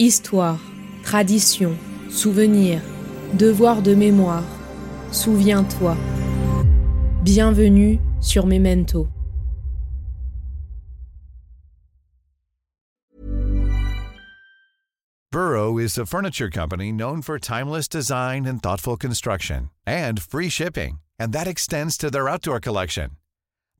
Histoire, tradition, souvenir, devoir de mémoire. Souviens-toi. Bienvenue sur Memento. Burrow is a furniture company known for timeless design and thoughtful construction and free shipping, and that extends to their outdoor collection.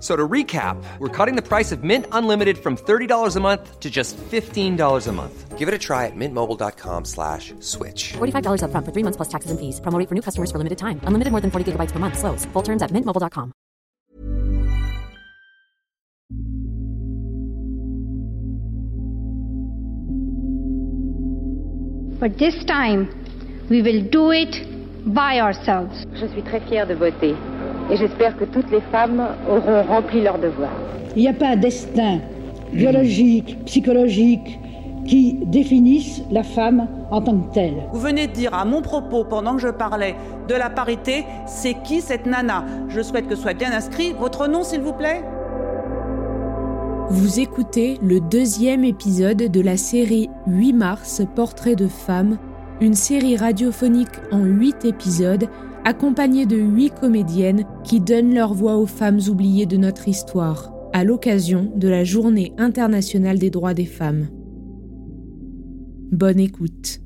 So to recap, we're cutting the price of Mint Unlimited from $30 a month to just $15 a month. Give it a try at mintmobile.com slash switch. $45 upfront for three months plus taxes and fees. Promo rate for new customers for limited time. Unlimited more than 40 gigabytes per month. Slows. Full terms at mintmobile.com. But this time, we will do it by ourselves. Je suis très fière de voter et j'espère que toutes les femmes auront rempli leur devoir. Il n'y a pas un destin biologique, psychologique qui définisse la femme en tant que telle. Vous venez de dire à mon propos, pendant que je parlais de la parité, c'est qui cette nana? Je souhaite que soit bien inscrit votre nom, s'il vous plaît. Vous écoutez le deuxième épisode de la série 8 mars Portrait de femmes, une série radiophonique en 8 épisodes accompagnée de 8 comédiennes qui donnent leur voix aux femmes oubliées de notre histoire, à l'occasion de la Journée internationale des droits des femmes. Bonne écoute.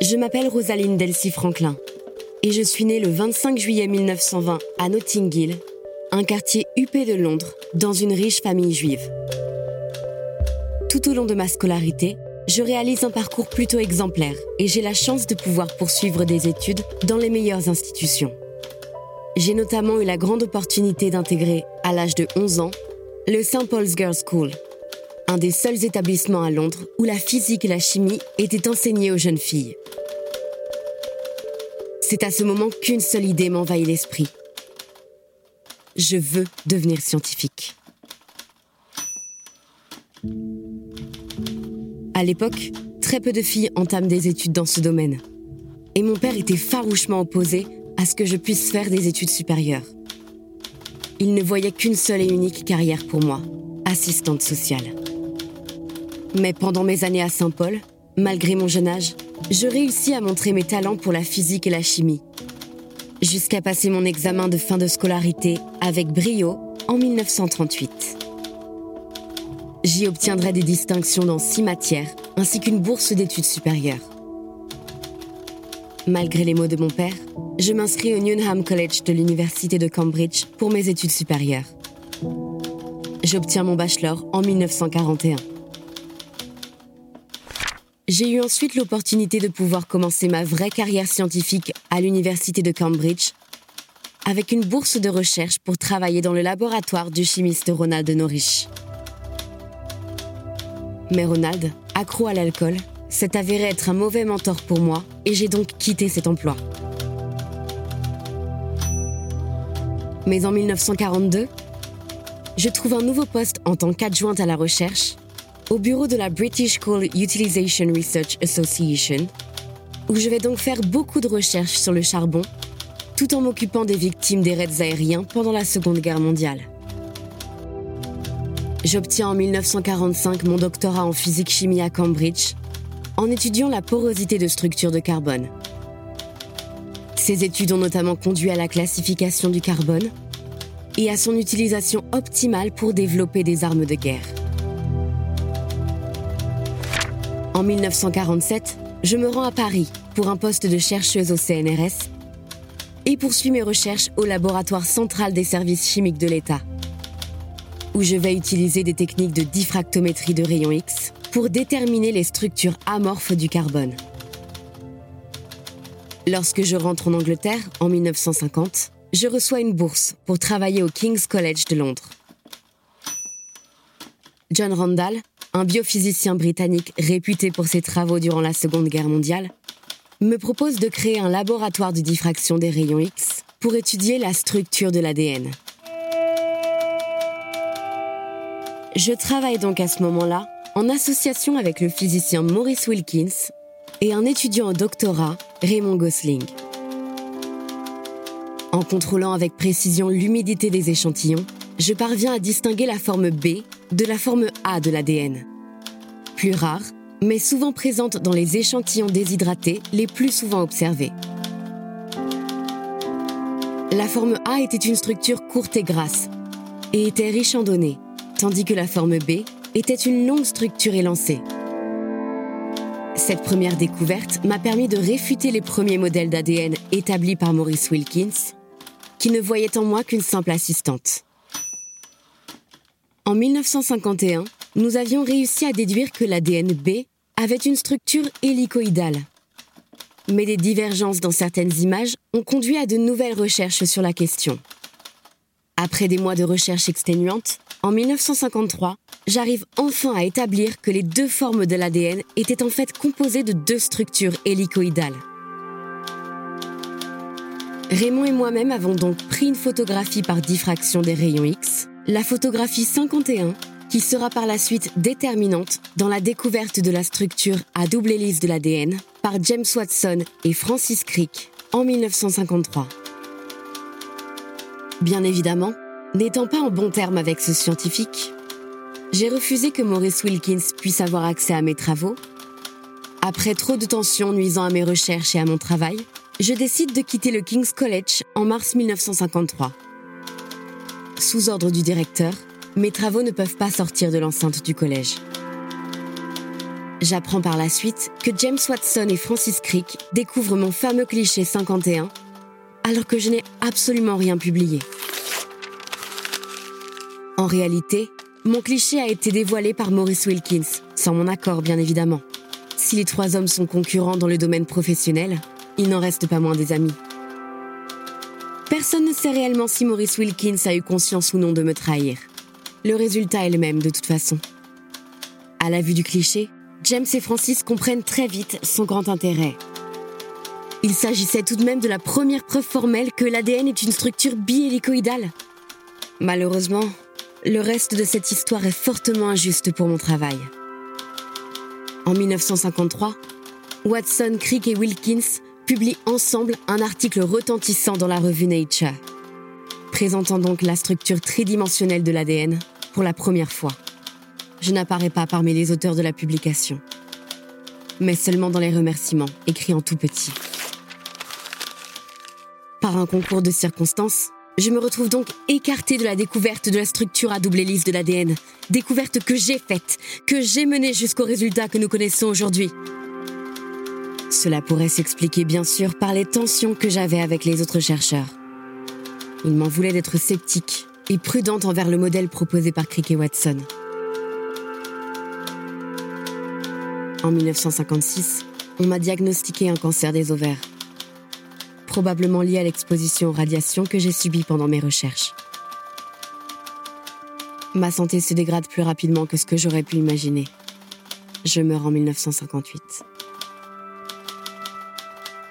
Je m'appelle Rosaline Delcy Franklin et je suis née le 25 juillet 1920 à Notting Hill, un quartier huppé de Londres, dans une riche famille juive. Tout au long de ma scolarité, je réalise un parcours plutôt exemplaire et j'ai la chance de pouvoir poursuivre des études dans les meilleures institutions. J'ai notamment eu la grande opportunité d'intégrer, à l'âge de 11 ans, le St. Paul's Girls' School, un des seuls établissements à Londres où la physique et la chimie étaient enseignées aux jeunes filles. C'est à ce moment qu'une seule idée m'envahit l'esprit. Je veux devenir scientifique. À l'époque, très peu de filles entament des études dans ce domaine. Et mon père était farouchement opposé à ce que je puisse faire des études supérieures. Il ne voyait qu'une seule et unique carrière pour moi, assistante sociale. Mais pendant mes années à Saint-Paul, malgré mon jeune âge, je réussis à montrer mes talents pour la physique et la chimie. Jusqu'à passer mon examen de fin de scolarité avec brio en 1938. J'y obtiendrai des distinctions dans six matières, ainsi qu'une bourse d'études supérieures. Malgré les mots de mon père, je m'inscris au Newnham College de l'Université de Cambridge pour mes études supérieures. J'obtiens mon bachelor en 1941. J'ai eu ensuite l'opportunité de pouvoir commencer ma vraie carrière scientifique à l'Université de Cambridge avec une bourse de recherche pour travailler dans le laboratoire du chimiste Ronald Norrish. Mais Ronald, accro à l'alcool, s'est avéré être un mauvais mentor pour moi et j'ai donc quitté cet emploi. Mais en 1942, je trouve un nouveau poste en tant qu'adjointe à la recherche au bureau de la British Coal Utilisation Research Association, où je vais donc faire beaucoup de recherches sur le charbon, tout en m'occupant des victimes des raids aériens pendant la Seconde Guerre mondiale. J'obtiens en 1945 mon doctorat en physique-chimie à Cambridge, en étudiant la porosité de structure de carbone. Ces études ont notamment conduit à la classification du carbone et à son utilisation optimale pour développer des armes de guerre. En 1947, je me rends à Paris pour un poste de chercheuse au CNRS et poursuis mes recherches au laboratoire central des services chimiques de l'État. où je vais utiliser des techniques de diffractométrie de rayons X pour déterminer les structures amorphes du carbone. Lorsque je rentre en Angleterre en 1950, je reçois une bourse pour travailler au King's College de Londres. John Randall, un biophysicien britannique réputé pour ses travaux durant la Seconde Guerre mondiale, me propose de créer un laboratoire de diffraction des rayons X pour étudier la structure de l'ADN. Je travaille donc à ce moment-là en association avec le physicien Maurice Wilkins et un étudiant au doctorat, Raymond Gosling. En contrôlant avec précision l'humidité des échantillons, je parviens à distinguer la forme B de la forme A de l'ADN. Plus rare, mais souvent présente dans les échantillons déshydratés les plus souvent observés. La forme A était une structure courte et grasse et était riche en données, tandis que la forme B était une longue structure élancée. Cette première découverte m'a permis de réfuter les premiers modèles d'ADN établis par Maurice Wilkins, qui ne voyait en moi qu'une simple assistante. En 1951, nous avions réussi à déduire que l'ADN B avait une structure hélicoïdale. Mais des divergences dans certaines images ont conduit à de nouvelles recherches sur la question. Après des mois de recherches exténuantes, en 1953, j'arrive enfin à établir que les deux formes de l'ADN étaient en fait composées de deux structures hélicoïdales. Raymond et moi-même avons donc pris une photographie par diffraction des rayons X, la photographie 51, qui sera par la suite déterminante dans la découverte de la structure à double hélice de l'ADN par James Watson et Francis Crick en 1953. Bien évidemment, N'étant pas en bon terme avec ce scientifique, j'ai refusé que Maurice Wilkins puisse avoir accès à mes travaux. Après trop de tensions nuisant à mes recherches et à mon travail, je décide de quitter le King's College en mars 1953. Sous ordre du directeur, mes travaux ne peuvent pas sortir de l'enceinte du collège. J'apprends par la suite que James Watson et Francis Crick découvrent mon fameux cliché 51, alors que je n'ai absolument rien publié. En réalité, mon cliché a été dévoilé par Maurice Wilkins, sans mon accord bien évidemment. Si les trois hommes sont concurrents dans le domaine professionnel, il n'en reste pas moins des amis. Personne ne sait réellement si Maurice Wilkins a eu conscience ou non de me trahir. Le résultat est le même de toute façon. À la vue du cliché, James et Francis comprennent très vite son grand intérêt. Il s'agissait tout de même de la première preuve formelle que l'ADN est une structure bihélicoïdale. Malheureusement, le reste de cette histoire est fortement injuste pour mon travail. En 1953, Watson, Crick et Wilkins publient ensemble un article retentissant dans la revue Nature, présentant donc la structure tridimensionnelle de l'ADN pour la première fois. Je n'apparais pas parmi les auteurs de la publication, mais seulement dans les remerciements, écrits en tout petit. Par un concours de circonstances, je me retrouve donc écartée de la découverte de la structure à double hélice de l'ADN, découverte que j'ai faite, que j'ai menée jusqu'au résultat que nous connaissons aujourd'hui. Cela pourrait s'expliquer bien sûr par les tensions que j'avais avec les autres chercheurs. Ils m'en voulaient d'être sceptique et prudente envers le modèle proposé par Crick et Watson. En 1956, on m'a diagnostiqué un cancer des ovaires probablement lié à l'exposition aux radiations que j'ai subie pendant mes recherches. Ma santé se dégrade plus rapidement que ce que j'aurais pu imaginer. Je meurs en 1958.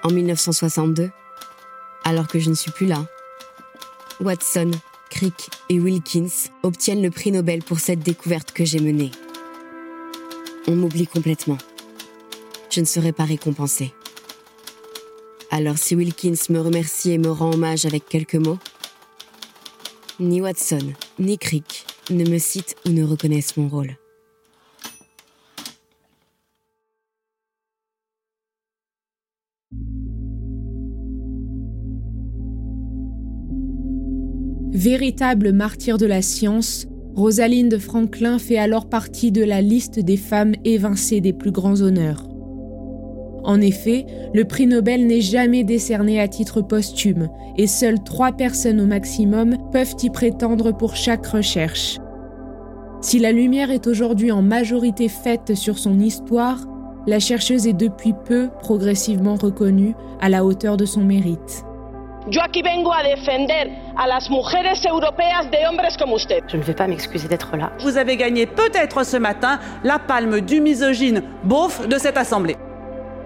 En 1962, alors que je ne suis plus là, Watson, Crick et Wilkins obtiennent le prix Nobel pour cette découverte que j'ai menée. On m'oublie complètement. Je ne serai pas récompensée. Alors si Wilkins me remercie et me rend hommage avec quelques mots, ni Watson, ni Crick ne me citent ou ne reconnaissent mon rôle. Véritable martyr de la science, Rosalind Franklin fait alors partie de la liste des femmes évincées des plus grands honneurs. En effet, le prix Nobel n'est jamais décerné à titre posthume et seules trois personnes au maximum peuvent y prétendre pour chaque recherche. Si la lumière est aujourd'hui en majorité faite sur son histoire, la chercheuse est depuis peu progressivement reconnue à la hauteur de son mérite. Yo aquí vengo a defender a las mujeres europeas de hombres como usted. Je ne vais pas m'excuser d'être là. Vous avez gagné peut-être ce matin la palme du misogyne beauf de cette assemblée.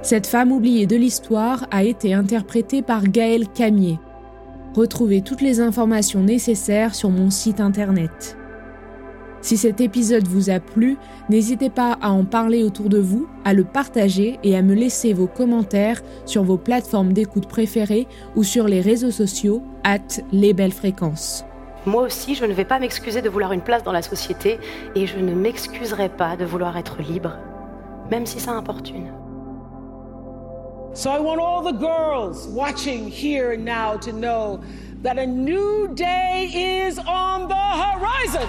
Cette femme oubliée de l'histoire a été interprétée par Gaël Camier. Retrouvez toutes les informations nécessaires sur mon site internet. Si cet épisode vous a plu, n'hésitez pas à en parler autour de vous, à le partager et à me laisser vos commentaires sur vos plateformes d'écoute préférées ou sur les réseaux sociaux at les belles fréquences. Moi aussi, je ne vais pas m'excuser de vouloir une place dans la société et je ne m'excuserai pas de vouloir être libre, même si ça importune. So I want all the girls watching here and now to know that a new day is on the horizon.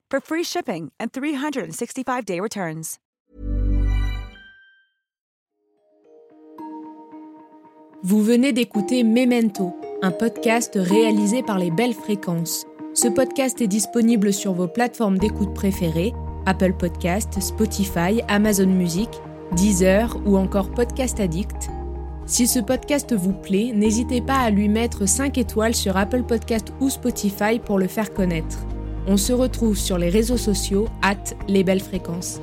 for free shipping and 365-day returns. Vous venez d'écouter Memento, un podcast réalisé par les Belles Fréquences. Ce podcast est disponible sur vos plateformes d'écoute préférées Apple Podcast, Spotify, Amazon Music, Deezer ou encore Podcast Addict si ce podcast vous plaît, n'hésitez pas à lui mettre 5 étoiles sur Apple Podcast ou Spotify pour le faire connaître. On se retrouve sur les réseaux sociaux, at les belles fréquences.